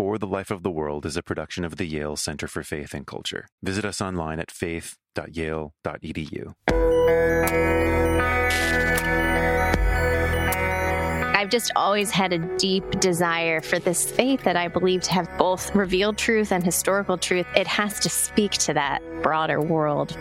For the Life of the World is a production of the Yale Center for Faith and Culture. Visit us online at faith.yale.edu. I've just always had a deep desire for this faith that I believe to have both revealed truth and historical truth. It has to speak to that broader world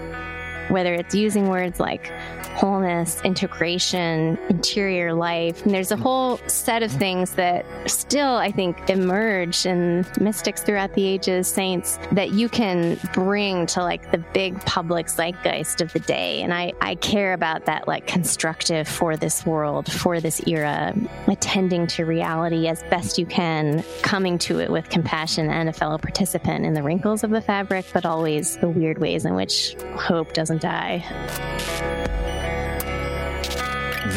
whether it's using words like wholeness, integration, interior life. And there's a whole set of things that still, I think, emerge in mystics throughout the ages, saints, that you can bring to like the big public zeitgeist of the day. And I, I care about that like constructive for this world, for this era, attending to reality as best you can, coming to it with compassion and a fellow participant in the wrinkles of the fabric, but always the weird ways in which hope doesn't die.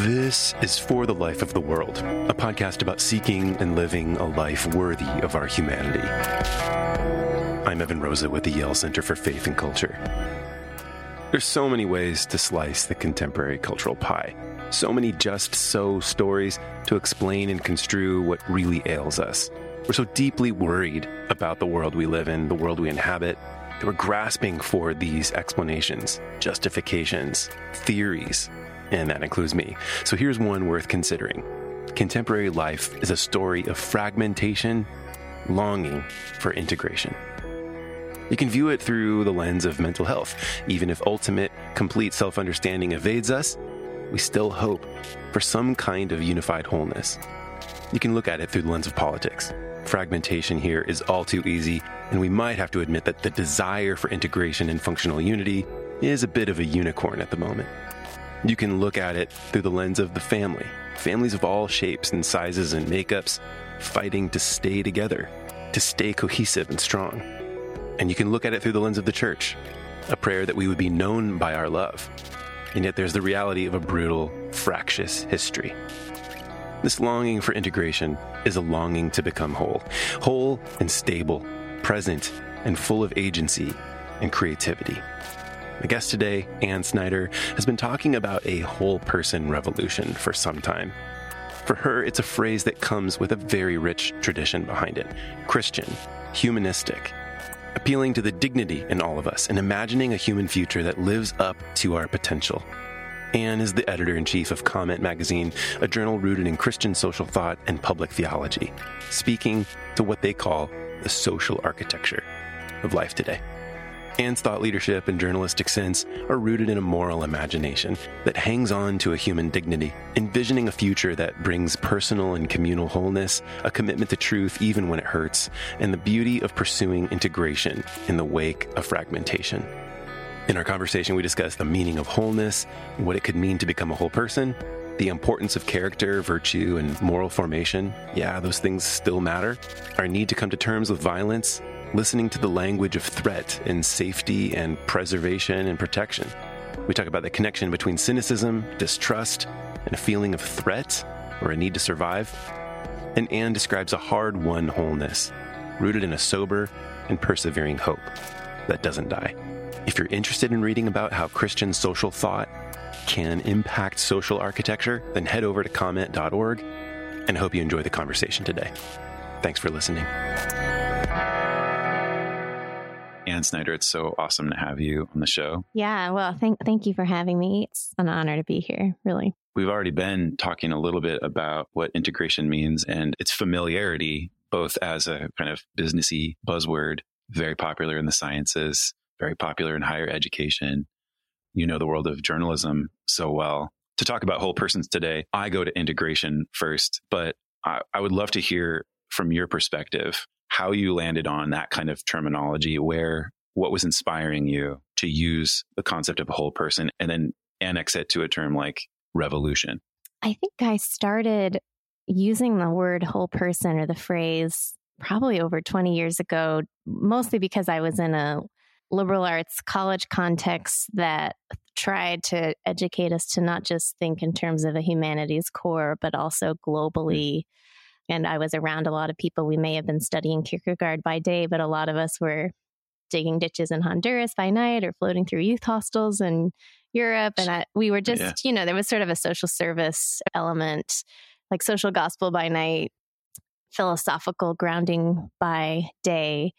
This is For the Life of the World, a podcast about seeking and living a life worthy of our humanity. I'm Evan Rosa with the Yale Center for Faith and Culture. There's so many ways to slice the contemporary cultural pie. So many just so stories to explain and construe what really ails us. We're so deeply worried about the world we live in, the world we inhabit, that we're grasping for these explanations, justifications, theories, and that includes me. So here's one worth considering Contemporary life is a story of fragmentation, longing for integration. You can view it through the lens of mental health. Even if ultimate, complete self understanding evades us, we still hope for some kind of unified wholeness. You can look at it through the lens of politics. Fragmentation here is all too easy, and we might have to admit that the desire for integration and functional unity is a bit of a unicorn at the moment. You can look at it through the lens of the family, families of all shapes and sizes and makeups fighting to stay together, to stay cohesive and strong. And you can look at it through the lens of the church, a prayer that we would be known by our love. And yet there's the reality of a brutal, fractious history. This longing for integration is a longing to become whole, whole and stable, present and full of agency and creativity. My guest today, Anne Snyder, has been talking about a whole person revolution for some time. For her, it's a phrase that comes with a very rich tradition behind it Christian, humanistic, appealing to the dignity in all of us and imagining a human future that lives up to our potential. Anne is the editor in chief of Comment Magazine, a journal rooted in Christian social thought and public theology, speaking to what they call the social architecture of life today. Anne's thought leadership and journalistic sense are rooted in a moral imagination that hangs on to a human dignity, envisioning a future that brings personal and communal wholeness, a commitment to truth even when it hurts, and the beauty of pursuing integration in the wake of fragmentation. In our conversation, we discussed the meaning of wholeness, what it could mean to become a whole person, the importance of character, virtue, and moral formation. Yeah, those things still matter. Our need to come to terms with violence, listening to the language of threat and safety and preservation and protection. We talk about the connection between cynicism, distrust, and a feeling of threat or a need to survive. And Anne describes a hard won wholeness, rooted in a sober and persevering hope that doesn't die. If you're interested in reading about how Christian social thought can impact social architecture, then head over to comment.org and hope you enjoy the conversation today. Thanks for listening. Anne Snyder, it's so awesome to have you on the show. Yeah, well, thank thank you for having me. It's an honor to be here, really. We've already been talking a little bit about what integration means and its familiarity, both as a kind of businessy buzzword, very popular in the sciences, very popular in higher education. You know the world of journalism so well. To talk about whole persons today, I go to integration first, but I, I would love to hear from your perspective how you landed on that kind of terminology, where what was inspiring you to use the concept of a whole person and then annex it to a term like revolution. I think I started using the word whole person or the phrase probably over 20 years ago, mostly because I was in a liberal arts college context that tried to educate us to not just think in terms of a humanities core, but also hmm. globally. And I was around a lot of people. We may have been studying Kierkegaard by day, but a lot of us were digging ditches in Honduras by night or floating through youth hostels in Europe. And I, we were just, yeah. you know, there was sort of a social service element, like social gospel by night philosophical grounding by day.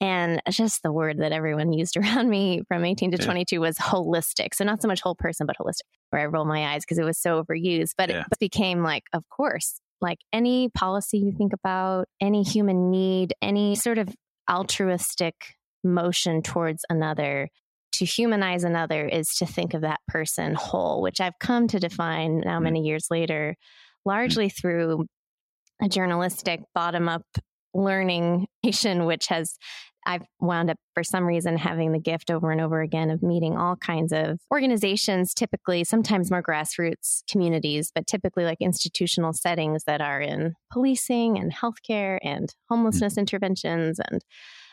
And just the word that everyone used around me from 18 to yeah. 22 was holistic. So not so much whole person, but holistic, where I roll my eyes because it was so overused. But yeah. it became like, of course, like any policy you think about, any human need, any sort of altruistic motion towards another to humanize another is to think of that person whole, which I've come to define now mm. many years later, largely through a journalistic bottom up learning nation, which has I've wound up for some reason having the gift over and over again of meeting all kinds of organizations, typically sometimes more grassroots communities, but typically like institutional settings that are in policing and healthcare and homelessness mm-hmm. interventions and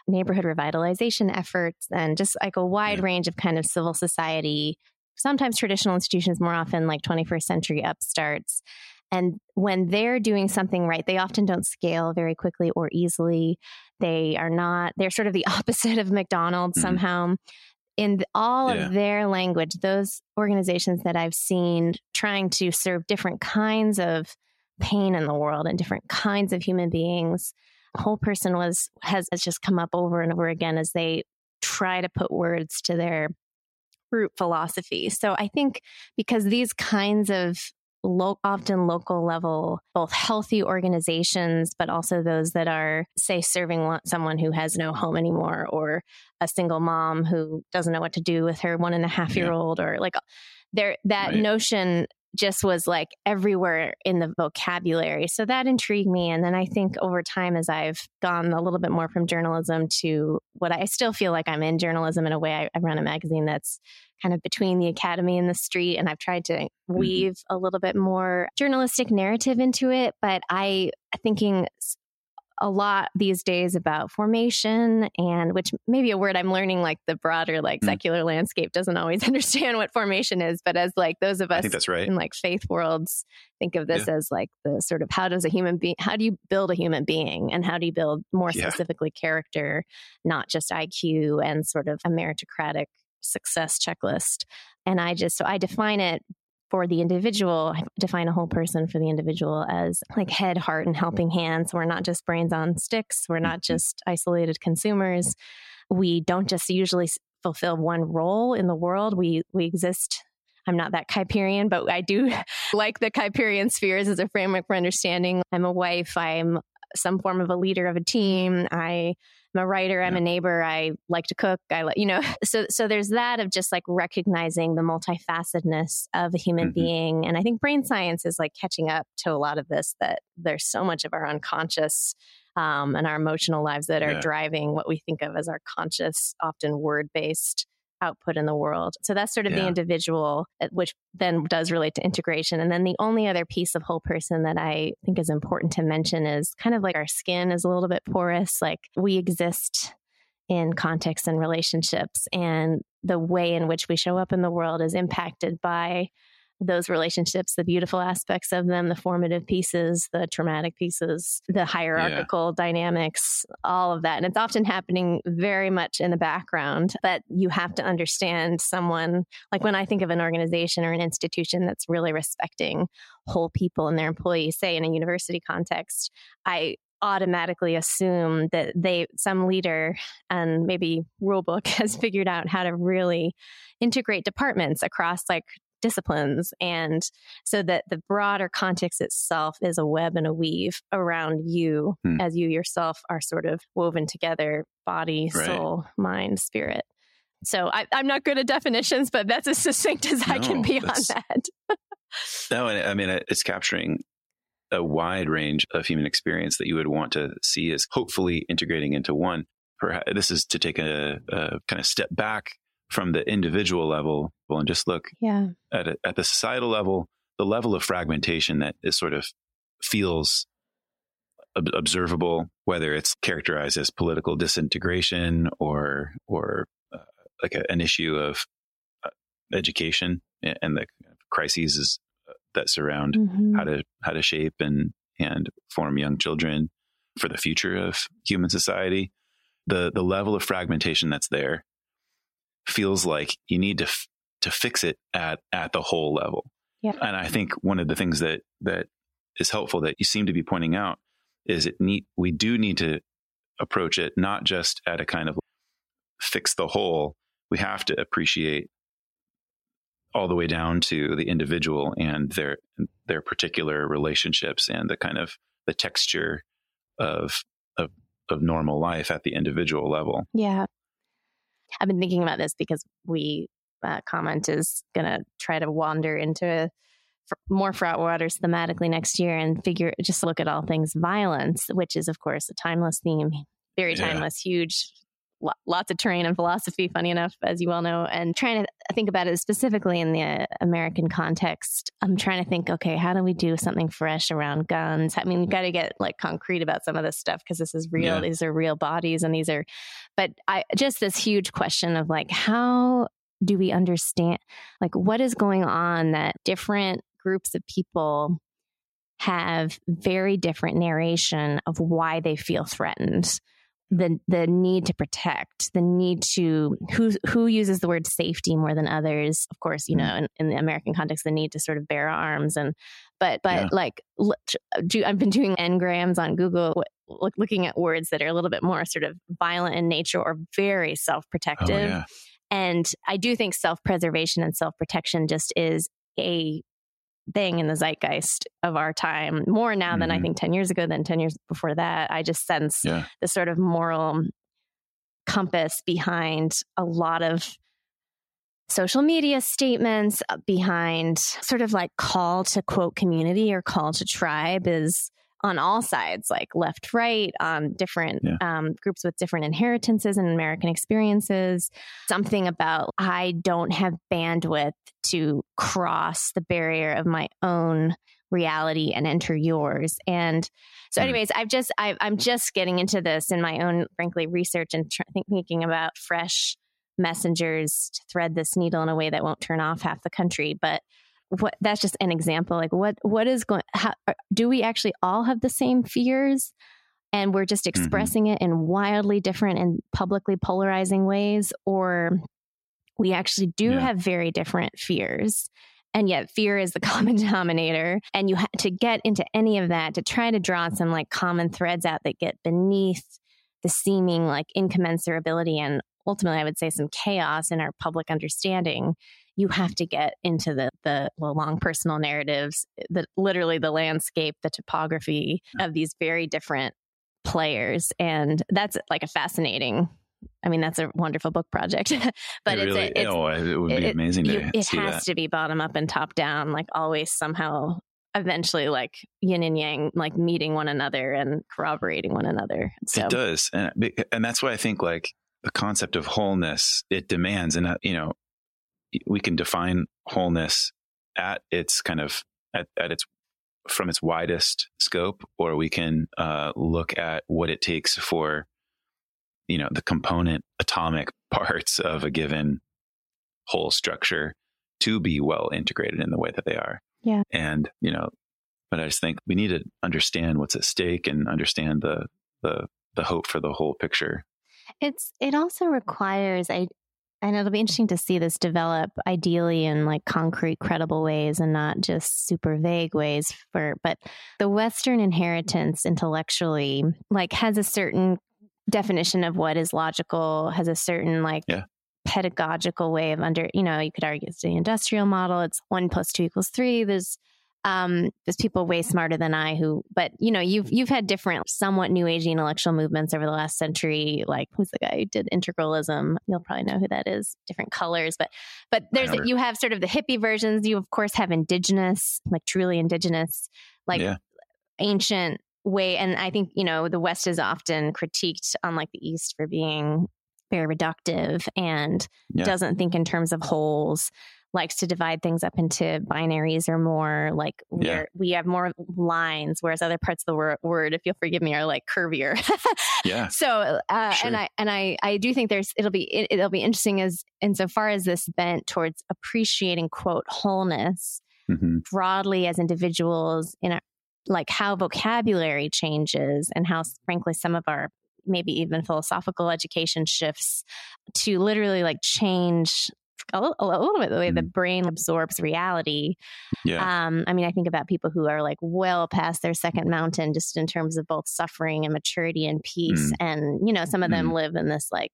neighborhood revitalization efforts and just like a wide range of kind of civil society, sometimes traditional institutions, more often like 21st century upstarts. And when they're doing something right, they often don't scale very quickly or easily. They are not, they're sort of the opposite of McDonald's mm-hmm. somehow. In all yeah. of their language, those organizations that I've seen trying to serve different kinds of pain in the world and different kinds of human beings, whole person was has, has just come up over and over again as they try to put words to their root philosophy. So I think because these kinds of lo- often local level, both healthy organizations, but also those that are, say, serving someone who has no home anymore or a single mom who doesn't know what to do with her one and a half year old or like there, that right. notion just was like everywhere in the vocabulary. So that intrigued me. And then I think over time, as I've gone a little bit more from journalism to what I still feel like I'm in journalism in a way, I, I run a magazine that's kind of between the academy and the street. And I've tried to mm-hmm. weave mm-hmm. a little bit more journalistic narrative into it. But I thinking a lot these days about formation and which maybe a word I'm learning like the broader like mm. secular landscape doesn't always understand what formation is but as like those of us that's right. in like faith worlds think of this yeah. as like the sort of how does a human being how do you build a human being and how do you build more yeah. specifically character not just IQ and sort of a meritocratic success checklist and I just so I define it for the individual, I define a whole person for the individual as like head, heart, and helping hands. We're not just brains on sticks. We're not mm-hmm. just isolated consumers. We don't just usually fulfill one role in the world. We we exist. I'm not that Kuyperian, but I do like the Kuyperian spheres as a framework for understanding. I'm a wife. I'm some form of a leader of a team. I I'm a writer. I'm a neighbor. I like to cook. I like, you know, so, so there's that of just like recognizing the multifacetedness of a human mm-hmm. being. And I think brain science is like catching up to a lot of this, that there's so much of our unconscious um, and our emotional lives that are yeah. driving what we think of as our conscious, often word based output in the world. So that's sort of yeah. the individual, uh, which then does relate to integration. And then the only other piece of whole person that I think is important to mention is kind of like our skin is a little bit porous. Like we exist in context and relationships, and the way in which we show up in the world is impacted by those relationships, the beautiful aspects of them, the formative pieces, the traumatic pieces, the hierarchical yeah. dynamics, all of that. And it's often happening very much in the background, but you have to understand someone, like when I think of an organization or an institution that's really respecting whole people and their employees, say in a university context, I automatically assume that they some leader and maybe rulebook has figured out how to really integrate departments across like disciplines. And so that the broader context itself is a web and a weave around you hmm. as you yourself are sort of woven together body, right. soul, mind, spirit. So I, am not good at definitions, but that's as succinct as no, I can be on that. no, I mean, it's capturing a wide range of human experience that you would want to see as hopefully integrating into one. Perhaps this is to take a, a kind of step back from the individual level and just look yeah. at a, at the societal level, the level of fragmentation that is sort of feels ob- observable, whether it's characterized as political disintegration or or uh, like a, an issue of uh, education and the crises is, uh, that surround mm-hmm. how to how to shape and and form young children for the future of human society. The the level of fragmentation that's there feels like you need to f- to fix it at at the whole level. Yeah. And I think one of the things that that is helpful that you seem to be pointing out is it need we do need to approach it not just at a kind of fix the whole. We have to appreciate all the way down to the individual and their their particular relationships and the kind of the texture of of of normal life at the individual level. Yeah. I've been thinking about this because we uh, comment is going to try to wander into more fraught waters thematically next year and figure just look at all things violence, which is of course a timeless theme, very timeless, yeah. huge lots of terrain and philosophy, funny enough, as you well know, and trying to think about it specifically in the uh, American context. I'm trying to think, okay, how do we do something fresh around guns? I mean, you got to get like concrete about some of this stuff because this is real. Yeah. These are real bodies and these are, but I just this huge question of like, how do we understand, like, what is going on that different groups of people have very different narration of why they feel threatened the the need to protect, the need to who who uses the word safety more than others. Of course, you know, mm-hmm. in, in the American context, the need to sort of bear arms and but but yeah. like do, I've been doing Ngrams on Google, look, looking at words that are a little bit more sort of violent in nature or very self protective. Oh, yeah. And I do think self preservation and self protection just is a thing in the zeitgeist of our time more now mm-hmm. than I mm-hmm. think 10 years ago than 10 years before that. I just sense yeah. the sort of moral compass behind a lot of social media statements uh, behind sort of like call to quote community or call to tribe is on all sides, like left, right, um, different yeah. um, groups with different inheritances and American experiences. Something about I don't have bandwidth to cross the barrier of my own reality and enter yours. And so, hmm. anyways, I've just i am just getting into this in my own, frankly, research and tr- thinking about fresh messengers to thread this needle in a way that won't turn off half the country, but what that's just an example like what what is going how, do we actually all have the same fears and we're just mm-hmm. expressing mm-hmm. it in wildly different and publicly polarizing ways or we actually do yeah. have very different fears and yet fear is the common denominator and you have to get into any of that to try to draw some like common threads out that get beneath the seeming like incommensurability and ultimately i would say some chaos in our public understanding you have to get into the the long personal narratives, the literally the landscape, the topography of these very different players, and that's like a fascinating. I mean, that's a wonderful book project, but it, it's, really, it's, oh, it would be it, amazing to you, It has that. to be bottom up and top down, like always somehow eventually like yin and yang like meeting one another and corroborating one another so. it does and and that's why i think like the concept of wholeness it demands and uh, you know we can define wholeness at its kind of at, at its from its widest scope, or we can uh, look at what it takes for you know the component atomic parts of a given whole structure to be well integrated in the way that they are. Yeah. And you know, but I just think we need to understand what's at stake and understand the the the hope for the whole picture. It's it also requires I and it'll be interesting to see this develop ideally in like concrete, credible ways and not just super vague ways for, but the Western inheritance intellectually like has a certain definition of what is logical, has a certain like yeah. pedagogical way of under, you know, you could argue it's the industrial model. It's one plus two equals three. There's um, there's people way smarter than I who, but you know, you've you've had different, somewhat new agey intellectual movements over the last century. Like who's the guy who did integralism? You'll probably know who that is. Different colors, but but there's you have sort of the hippie versions. You of course have indigenous, like truly indigenous, like yeah. ancient way. And I think you know the West is often critiqued, unlike the East, for being very reductive and yeah. doesn't think in terms of wholes likes to divide things up into binaries or more like yeah. we have more lines, whereas other parts of the wor- word, if you'll forgive me, are like curvier. yeah. So, uh, sure. and I and I I do think there's it'll be it, will be interesting as insofar as this bent towards appreciating quote wholeness mm-hmm. broadly as individuals in a like how vocabulary changes and how frankly some of our maybe even philosophical education shifts to literally like change a little, a little bit the way mm. the brain absorbs reality. Yeah. Um, I mean, I think about people who are like well past their second mountain, just in terms of both suffering and maturity and peace. Mm. And you know, some of them mm. live in this like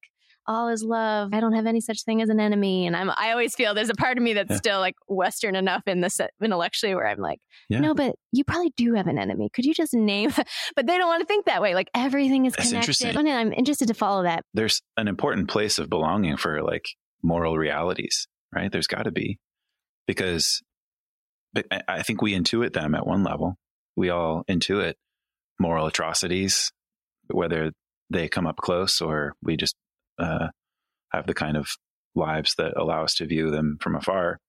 all is love. I don't have any such thing as an enemy. And I'm, I always feel there's a part of me that's yeah. still like Western enough in this intellectually where I'm like, yeah. no, but you probably do have an enemy. Could you just name, but they don't want to think that way. Like everything is that's connected. And I'm interested to follow that. There's an important place of belonging for like moral realities, right? There's got to be because I think we intuit them at one level. We all intuit moral atrocities, whether they come up close or we just uh, have the kind of lives that allow us to view them from afar,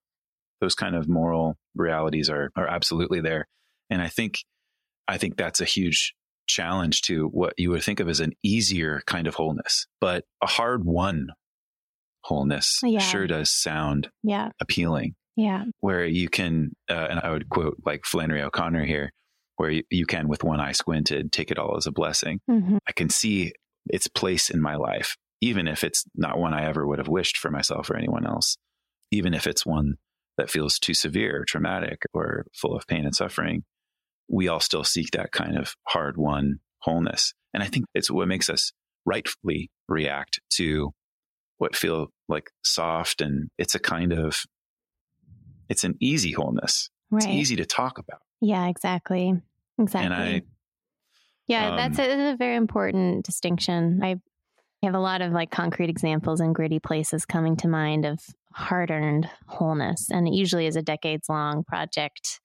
those kind of moral realities are are absolutely there. And I think I think that's a huge challenge to what you would think of as an easier kind of wholeness, but a hard won wholeness yeah. sure does sound yeah. appealing. Yeah. Where you can, uh, and I would quote like Flannery O'Connor here, where you, you, can, with one eye squinted, take it all as a blessing. Mm-hmm. I can see its place in my life even if it's not one I ever would have wished for myself or anyone else, even if it's one that feels too severe, traumatic, or full of pain and suffering, we all still seek that kind of hard won wholeness. And I think it's what makes us rightfully react to what feel like soft and it's a kind of it's an easy wholeness. Right. It's easy to talk about. Yeah, exactly. Exactly. And I yeah, um, that's a, a, very important distinction. I I have a lot of like concrete examples and gritty places coming to mind of hard earned wholeness. And it usually is a decades long project.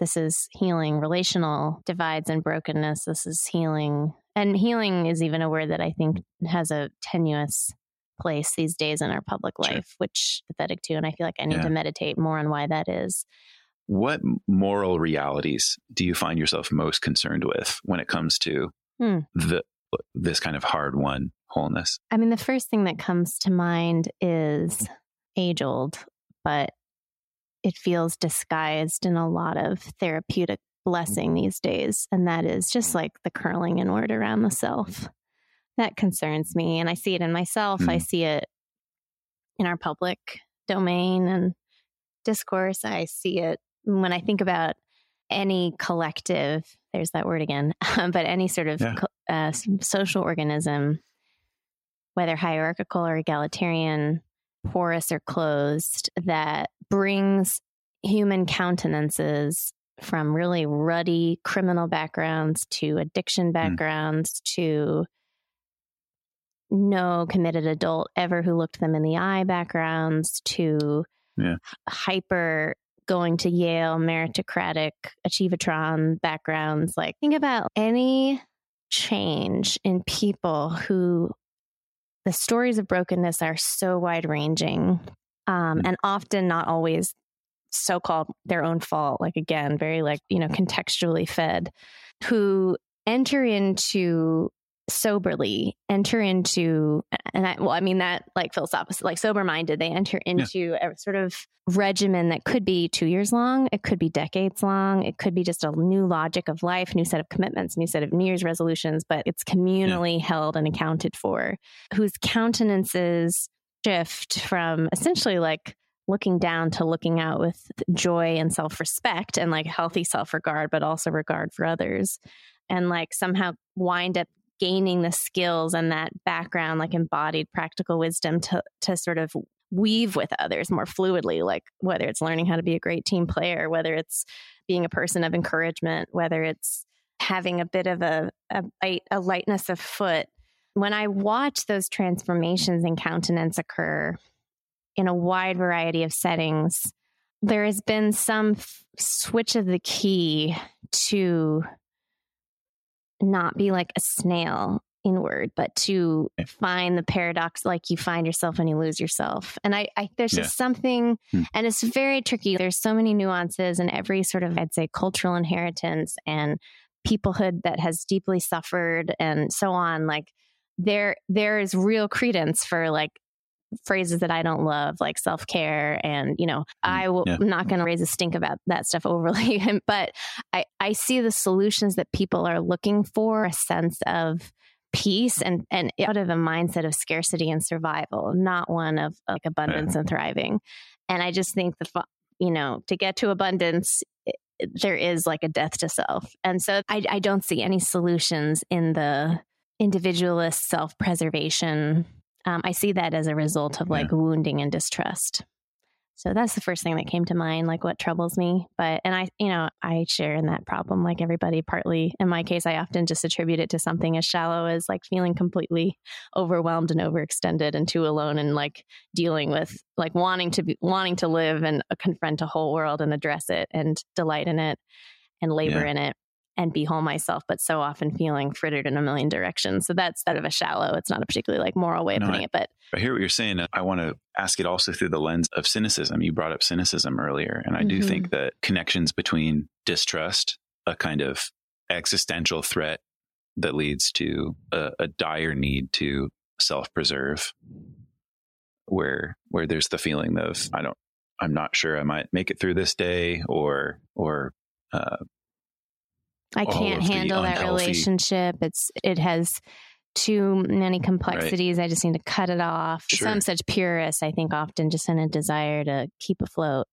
This is healing relational divides and brokenness. This is healing. And healing is even a word that I think has a tenuous place these days in our public life, sure. which pathetic too. And I feel like I need yeah. to meditate more on why that is. What moral realities do you find yourself most concerned with when it comes to hmm. the uh, this kind of hard won wholeness? I mean, the first thing that comes to mind is age old, but it feels disguised in a lot of therapeutic blessing mm. these days. And that is just mm. like the curling inward around the self. That concerns me. And I see it in myself. Mm. I see it in our public domain and discourse. I see it when I think about any collective, there's that word again, but any sort of yeah. uh, social organism whether hierarchical or egalitarian, porous or closed, that brings human countenances from really ruddy criminal backgrounds to addiction hmm. backgrounds mm. to no committed adult ever who looked them in the eye backgrounds to yeah. hyper going to Yale meritocratic achievatron backgrounds. Like, think about any change in people who the stories of brokenness are so wide ranging um, and often not always so called their own fault. Like, again, very like, you know, contextually fed, who enter into soberly enter into and I well I mean that like philosophical like sober minded they enter into yeah. a sort of regimen that could be 2 years long it could be decades long it could be just a new logic of life new set of commitments new set of new year's resolutions but it's communally yeah. held and accounted for whose countenances shift from essentially like looking down to looking out with joy and self-respect and like healthy self-regard but also regard for others and like somehow wind up gaining the skills and that background, like embodied practical wisdom to, to sort of weave with others more fluidly, like whether it's learning how to be a great team player, whether it's being a person of encouragement, whether it's having a bit of a, a, a lightness of foot. When I watch those transformations in countenance occur in a wide variety of settings, there has been some f- switch of the key to not be like a snail inward, but to find the paradox like you find yourself when you lose yourself. And I, I there's yeah. just something, hmm. and it's very tricky. There's so many nuances and every sort of, I'd say, cultural inheritance and peoplehood that has deeply suffered and so on. Like there, there is real credence for like phrases that I don't love, like self care. And, you know, mm, I will, yeah. I'm not going to raise a stink about that stuff overly. but I, I see the solutions that people are looking for a sense of peace and and out of a mindset of scarcity and survival, not one of like abundance and thriving. And I just think the you know to get to abundance. there is like a death to self. And so I, I don't see any solutions in the individualist self preservation. Um, I see that as a result of like yeah. wounding and distrust. So that's the first thing that came to mind, like what troubles me. But, and I, you know, I share in that problem like everybody, partly. In my case, I often just attribute it to something as shallow as like feeling completely overwhelmed and overextended and too alone and like dealing with like wanting to be, wanting to live and uh, confront a whole world and address it and delight in it and labor yeah. in it and be whole myself, but so often feeling frittered in a million directions. So that's sort of a shallow, it's not a particularly like moral way of no, putting I, it. But I hear what you're saying. I want to ask it also through the lens of cynicism. You brought up cynicism earlier. And I mm-hmm. do think that connections between distrust, a kind of existential threat that leads to a, a dire need to self preserve, where where there's the feeling of I don't I'm not sure I might make it through this day or or uh, I can't handle that relationship. It's it has too many complexities. Right. I just need to cut it off. Sure. Some such purists, I think, often just in a desire to keep afloat.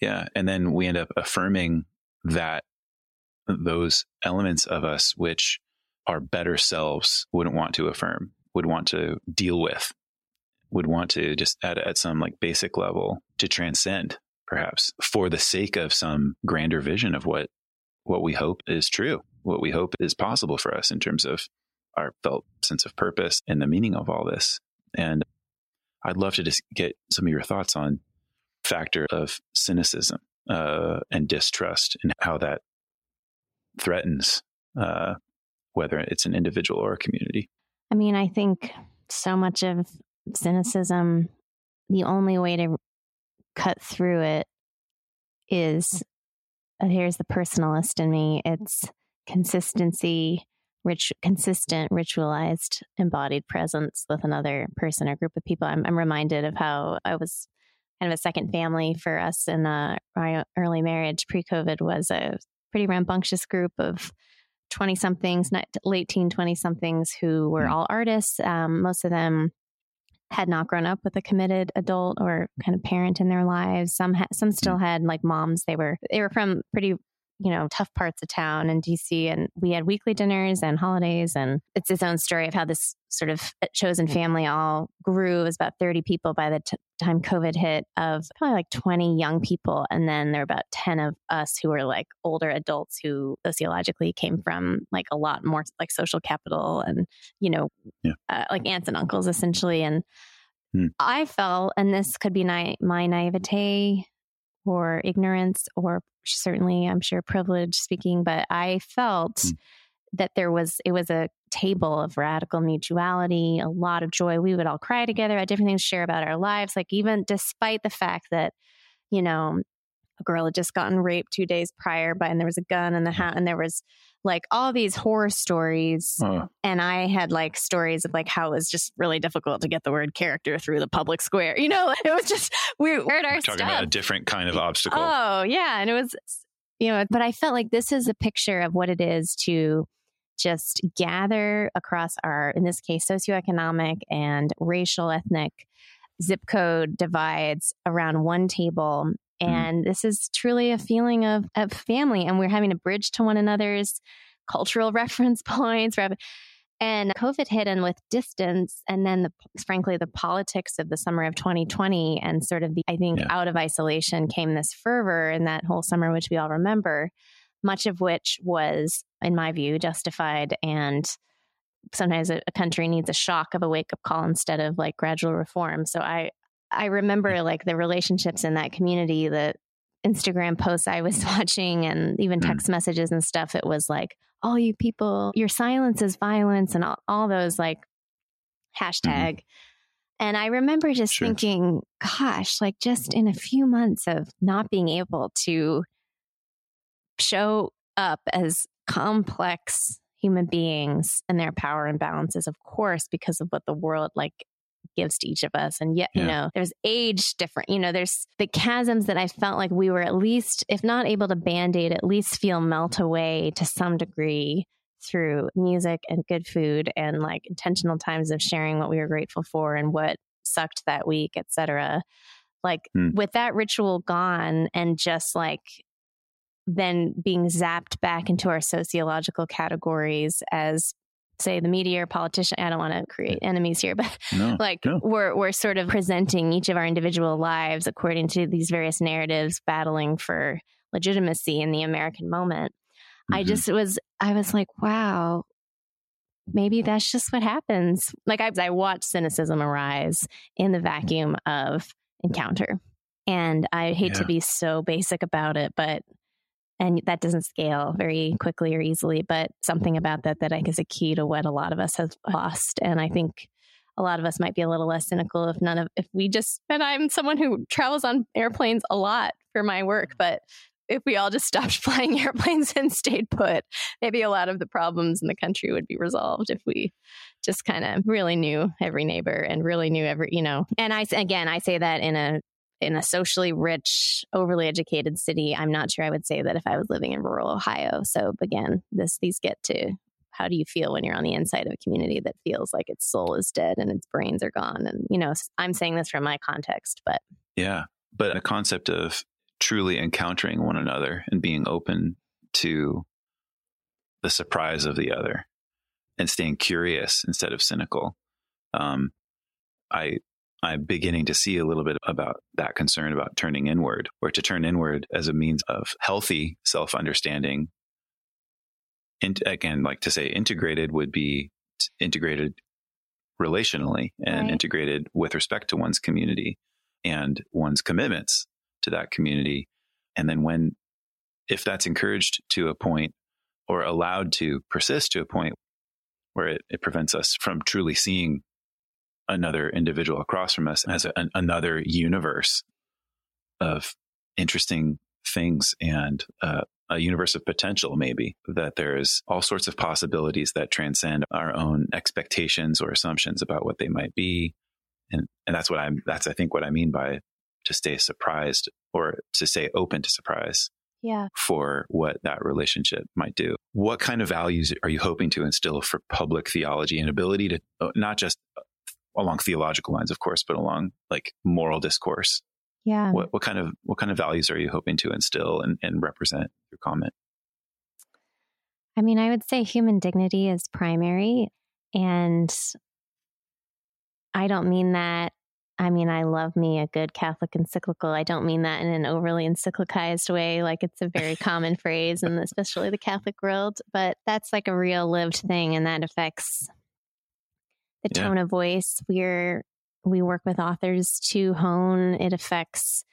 Yeah, and then we end up affirming that those elements of us which our better selves wouldn't want to affirm, would want to deal with, would want to just at, at some like basic level to transcend, perhaps for the sake of some grander vision of what what we hope is true, what we hope is possible for us in terms of our felt sense of purpose and the meaning of all this. And I'd love to just get some of your thoughts on factor of cynicism uh, and distrust and how that threatens uh, whether it's an individual or a community. I mean, I think so much of cynicism, the only way to cut through it is here's the personalist in me. It's consistency, rich, consistent, ritualized, embodied presence with another person or group of people. I'm, I'm reminded of how I was kind of a second family for us in uh, my early marriage pre COVID was a pretty rambunctious group of 20 somethings, late teen 20 somethings who were hmm. all artists. Um, most of them had not grown up with a committed adult or kind of parent in their lives. Some ha- some still mm. had like moms. They were they were from pretty you know tough parts of town in DC, and we had weekly dinners and holidays, and it's its own story of how this sort of chosen family all grew. It was about thirty people by the t- time COVID hit, of probably like twenty young people, and then there were about ten of us who were like older adults who sociologically came from like a lot more like social capital and you know yeah. uh, like aunts and uncles essentially, and hmm. I felt, and this could be na- my naivete or ignorance or certainly I'm sure privilege speaking, but I felt mm. that there was it was a table of radical mutuality, a lot of joy. We would all cry together, had different things to share about our lives. Like even despite the fact that, you know, a girl had just gotten raped two days prior by and there was a gun in the hat and there was like all these horror stories uh. and i had like stories of like how it was just really difficult to get the word character through the public square you know it was just we our talking stuff. about a different kind of obstacle oh yeah and it was you know but i felt like this is a picture of what it is to just gather across our in this case socioeconomic and racial ethnic zip code divides around one table. And mm. this is truly a feeling of, of family. And we're having a bridge to one another's cultural reference points. And COVID hit and with distance, and then the, frankly, the politics of the summer of 2020 and sort of the, I think, yeah. out of isolation came this fervor in that whole summer, which we all remember, much of which was, in my view, justified and sometimes a, a, country needs a shock of a wake up call instead of like gradual reform. So I, I remember like the relationships in that community, the Instagram posts I was watching and even hmm. text messages and stuff. It was like, all you people, your silence is violence and all, all those like hashtag. Mm-hmm. And I remember just sure. thinking, gosh, like just in a few months of not being able to show up as complex human beings and their power imbalances, of course, because of what the world like gives to each of us. And yet, yeah. you know, there's age different, you know, there's the chasms that I felt like we were at least, if not able to band aid, at least feel melt away to some degree through music and good food and like intentional times of sharing what we were grateful for and what sucked that week, etc. Like mm. with that ritual gone and just like then being zapped back into our sociological categories as say the media or politician i don't want to create enemies here but no, like no. we're we're sort of presenting each of our individual lives according to these various narratives battling for legitimacy in the american moment mm-hmm. i just was i was like wow maybe that's just what happens like i, I watched cynicism arise in the vacuum of encounter and i hate yeah. to be so basic about it but and that doesn't scale very quickly or easily but something about that that i think is a key to what a lot of us have lost. And i think a lot of us might be a little less cynical if none of if we just and i'm someone who travels on airplanes a lot for my work but if we all just stopped flying airplanes and stayed put maybe a lot of the problems in the country would be resolved if we just kind of really knew every neighbor and really knew every you know. And i again i say that in a in a socially rich, overly educated city, I'm not sure I would say that if I was living in rural Ohio. So again, this these get to how do you feel when you're on the inside of a community that feels like its soul is dead and its brains are gone? And you know, I'm saying this from my context, but yeah, but a concept of truly encountering one another and being open to the surprise of the other and staying curious instead of cynical. Um, I I'm beginning to see a little bit about that concern about turning inward, or to turn inward as a means of healthy self understanding. And again, like to say integrated would be integrated relationally and right. integrated with respect to one's community and one's commitments to that community. And then when, if that's encouraged to a point or allowed to persist to a point where it, it prevents us from truly seeing another individual across from us as a, an, another universe of interesting things and uh, a universe of potential, maybe that there's all sorts of possibilities that transcend our own expectations or assumptions about what they might be. And, and that's what I'm, that's, I think, what I mean by to stay surprised or to stay open to surprise. Yeah. For what that relationship might do. What kind of values are you hoping to instill for public theology and ability to uh, not just along theological lines, of course, but along like moral discourse. Yeah. What, what kind of what kind of values are you hoping to instill and, and represent your comment? I mean, I would say human dignity is primary. And I don't mean that. I mean, I love me a good Catholic encyclical. I don't mean that in an overly encyclicized way, like it's a very common phrase in especially the Catholic world, but that's like a real lived thing and that affects the yeah. tone of voice. We're we work with authors to hone. It affects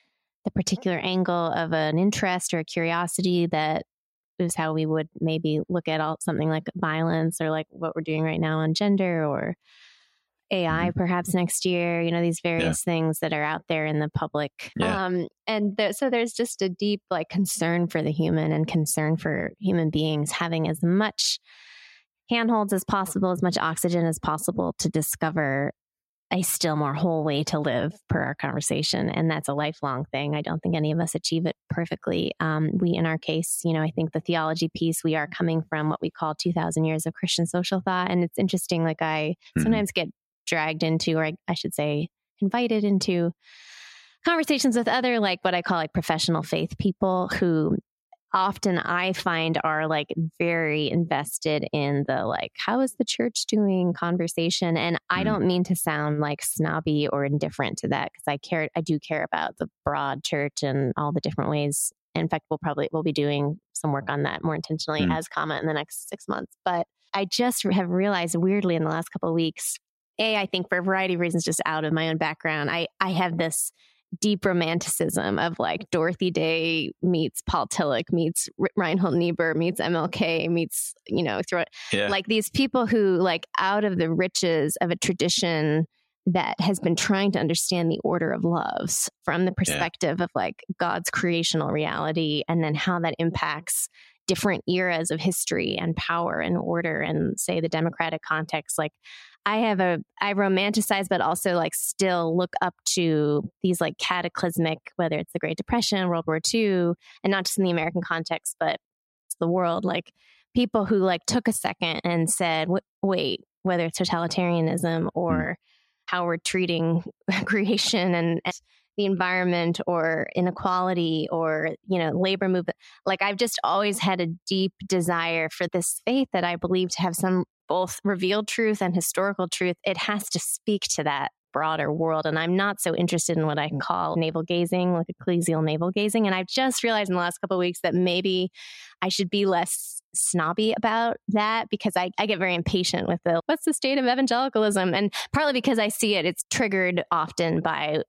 the particular angle of an interest or a curiosity that is how we would maybe look at all something like violence or like what we're doing right now on gender or AI mm-hmm. perhaps next year, you know, these various yeah. things that are out there in the public. Yeah. Um, and th- so there's just a deep like concern for the human and concern for human beings having as much handholds as possible, as much oxygen as possible to discover a still more whole way to live per our conversation. And that's a lifelong thing. I don't think any of us achieve it perfectly. Um, we, in our case, you know, I think the theology piece, we are coming from what we call 2000 years of Christian social thought. And it's interesting, like I mm-hmm. sometimes get dragged into, or I, I should say, invited into conversations with other like what I call like professional faith people who often I find are like very invested in the like, how is the church doing conversation? And I mm. don't mean to sound like snobby or indifferent to that because I care, I do care about the broad church and all the different ways. In fact, we'll probably, we'll be doing some work on that more intentionally mm. as comment in the next six months. But I just have realized weirdly in the last couple of weeks, a, I think for a variety of reasons, just out of my own background, I, I have this deep romanticism of like Dorothy Day meets Paul Tillich meets Reinhold Niebuhr meets MLK meets you know through yeah. like these people who like out of the riches of a tradition that has been trying to understand the order of loves from the perspective yeah. of like God's creational reality and then how that impacts different eras of history and power and order and say the democratic context like I have a I romanticize but also like still look up to these like cataclysmic whether it's the Great Depression, World War II, and not just in the American context but the world like people who like took a second and said, wait, whether it's totalitarianism or mm. how we're treating creation and the environment or inequality or you know labor movement like i've just always had a deep desire for this faith that i believe to have some both revealed truth and historical truth it has to speak to that broader world. And I'm not so interested in what I call navel gazing, like ecclesial navel gazing. And I've just realized in the last couple weeks that maybe I should be less snobby about that because I, I get very impatient with the what's the state of evangelicalism? And partly because I see it, it's triggered often by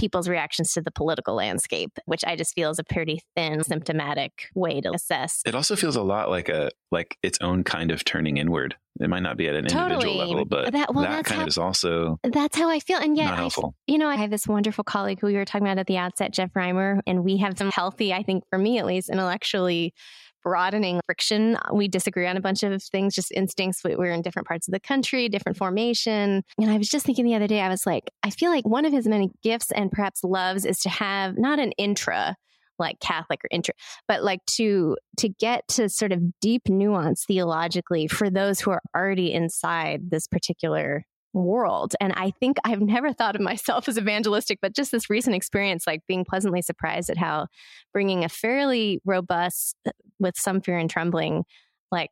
people's reactions to the political landscape, which I just feel is a pretty thin, symptomatic way to assess. It also feels a lot like a like its own kind of turning inward. It might not be at an totally. individual level, but that, well, that kind how, of is also that's how I feel. And yet, I, you know, I have this wonderful colleague who we were talking about at the outset, Jeff Reimer, and we have some healthy, I think, for me at least, intellectually broadening friction. We disagree on a bunch of things, just instincts. We're in different parts of the country, different formation. And I was just thinking the other day, I was like, I feel like one of his many gifts and perhaps loves is to have not an intra like catholic or intra but like to to get to sort of deep nuance theologically for those who are already inside this particular world. And I think I've never thought of myself as evangelistic, but just this recent experience, like being pleasantly surprised at how bringing a fairly robust, with some fear and trembling, like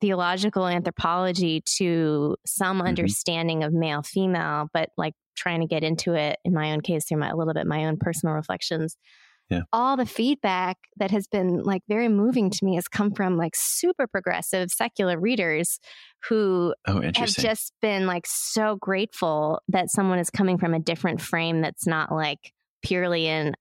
theological anthropology to some mm-hmm. understanding of male female, but like trying to get into it in my own case through my, a little bit my own personal reflections yeah. all the feedback that has been like very moving to me has come from like super progressive secular readers who oh, have just been like so grateful that someone is coming from a different frame that's not like purely in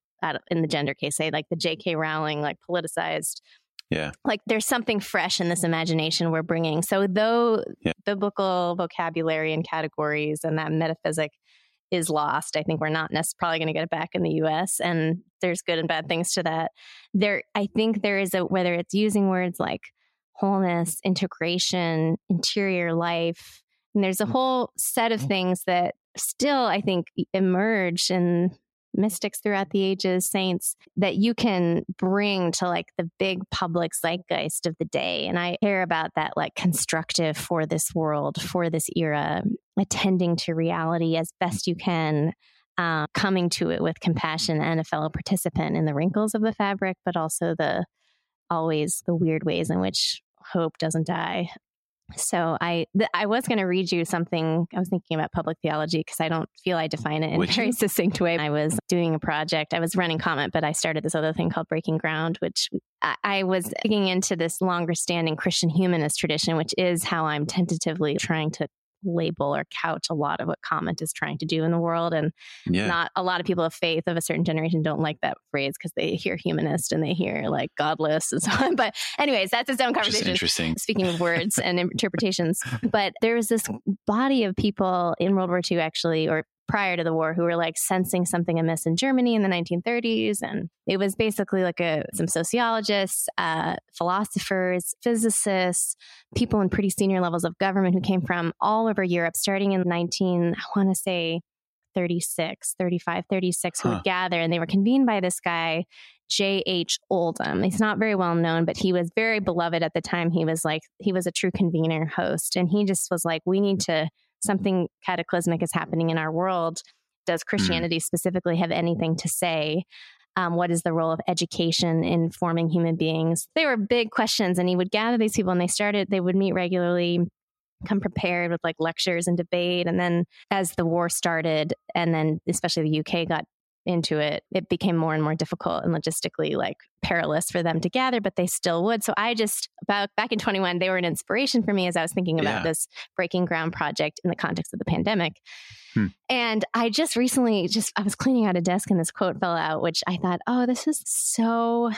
in the gender case say like the J.K. Rowling like politicized yeah. Like there's something fresh in this imagination we're bringing. So, though yeah. biblical vocabulary and categories and that metaphysic is lost. I think we're not necessarily going to get it back in the US and there's good and bad things to that. There I think there is a whether it's using words like wholeness, integration, interior life, and there's a mm. whole set of mm. things that still I think emerge in mystics throughout the ages, saints that you can bring to like the big public zeitgeist of the day. And I care about that like constructive for this world, for this era, attending to reality as best you can. Uh, coming to it with compassion and a fellow participant in the wrinkles of the fabric, but also the always the weird ways in which hope doesn't die so I th- I was going to read you something. I was thinking about public theology because I don't feel I define it in Would a very you? succinct way. I was doing a project. I was running comment, but I started this other thing called Breaking Ground, which I, I was digging into this longer standing Christian humanist tradition, which is how I'm tentatively trying to label or couch a lot of what comment is trying to do in the world and yeah. not a lot of people of faith of a certain generation don't like that phrase because they hear humanist and they hear like godless and so on but anyways that's its own conversation interesting speaking of words and interpretations but there was this body of people in world war ii actually or prior to the war who were like sensing something amiss in Germany in the 1930s. And it was basically like a, some sociologists, uh, philosophers, physicists, people in pretty senior levels of government who came from all over Europe, starting in 19, I want to say 36, 35, 36, who huh. would gather. And they were convened by this guy, J.H. Oldham. He's not very well known, but he was very beloved at the time. He was like, he was a true convener host. And he just was like, we need to something cataclysmic is happening in our world. Does mm-hmm. Christianity mm. specifically have anything to say? Um, what is the role of education in forming human beings? They were big questions, and he would gather these people, and they started. They would meet regularly, come prepared with like lectures and debate. And then, as the war started, and then especially the UK got into it, it became more and more difficult and logistically like perilous for them to gather, but they still would. So I just about back in 21, they were an inspiration for me as I was thinking about yeah. this breaking ground project in the context of the pandemic. Hmm. And I just recently just I was cleaning out a desk and this quote fell out, which I thought, oh, this is so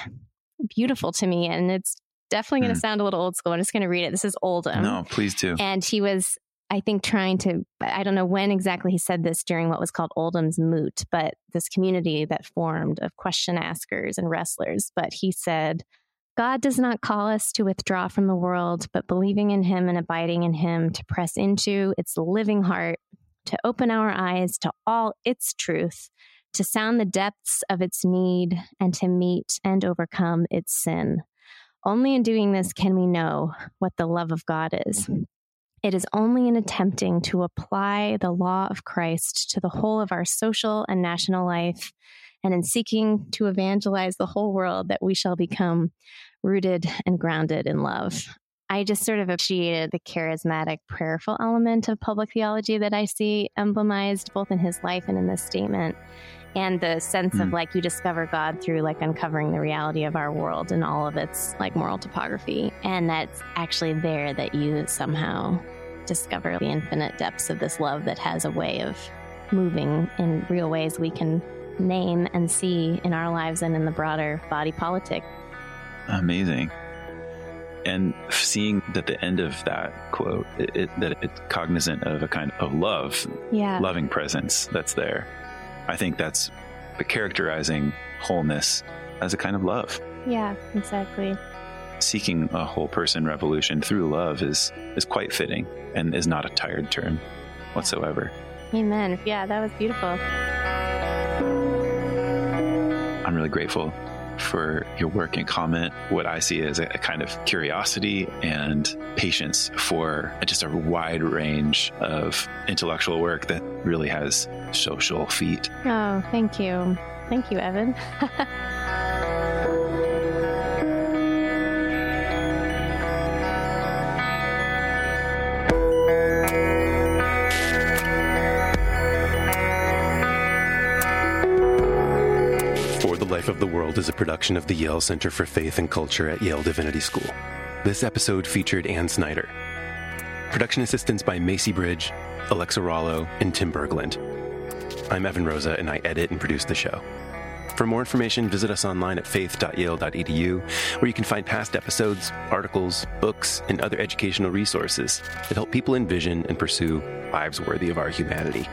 beautiful to me. And it's definitely going to hmm. sound a little old school. I'm just going to read it. This is Oldham. No, please do. And he was I think trying to, I don't know when exactly he said this during what was called Oldham's Moot, but this community that formed of question askers and wrestlers. But he said, God does not call us to withdraw from the world, but believing in Him and abiding in Him to press into its living heart, to open our eyes to all its truth, to sound the depths of its need, and to meet and overcome its sin. Only in doing this can we know what the love of God is. It is only in attempting to apply the law of Christ to the whole of our social and national life, and in seeking to evangelize the whole world, that we shall become rooted and grounded in love. I just sort of appreciated the charismatic, prayerful element of public theology that I see emblemized both in his life and in this statement. And the sense mm. of hmm. like you discover God through like uncovering the reality of our world and all of its like moral topography. And that's actually there that you somehow discover the infinite depths of this love that has a way of moving in real ways we can name and see in our lives and in the broader body politic. Amazing and seeing that the end of that quote it, it, that it's cognizant of a kind of love yeah. loving presence that's there i think that's characterizing wholeness as a kind of love. Yeah exactly. Seeking a whole person revolution through love is is quite fitting and is not a tired term whatsoever. Amen. Yeah that was beautiful. I'm really grateful for your work and comment. What I see as a, a kind of curiosity and patience for just a wide range of intellectual work that really has social feet. Oh, thank you. Thank you, Evan. Life of the World is a production of the Yale Center for Faith and Culture at Yale Divinity School. This episode featured Anne Snyder. Production assistance by Macy Bridge, Alexa Rollo, and Tim Berglund. I'm Evan Rosa, and I edit and produce the show. For more information, visit us online at faith.yale.edu, where you can find past episodes, articles, books, and other educational resources that help people envision and pursue lives worthy of our humanity.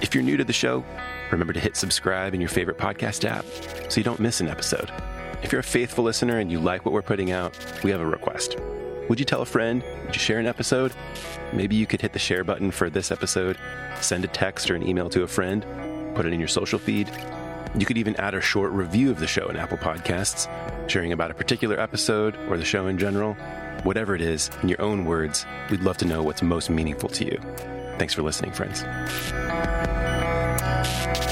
If you're new to the show, Remember to hit subscribe in your favorite podcast app so you don't miss an episode. If you're a faithful listener and you like what we're putting out, we have a request. Would you tell a friend? Would you share an episode? Maybe you could hit the share button for this episode, send a text or an email to a friend, put it in your social feed. You could even add a short review of the show in Apple Podcasts, sharing about a particular episode or the show in general. Whatever it is, in your own words, we'd love to know what's most meaningful to you. Thanks for listening, friends you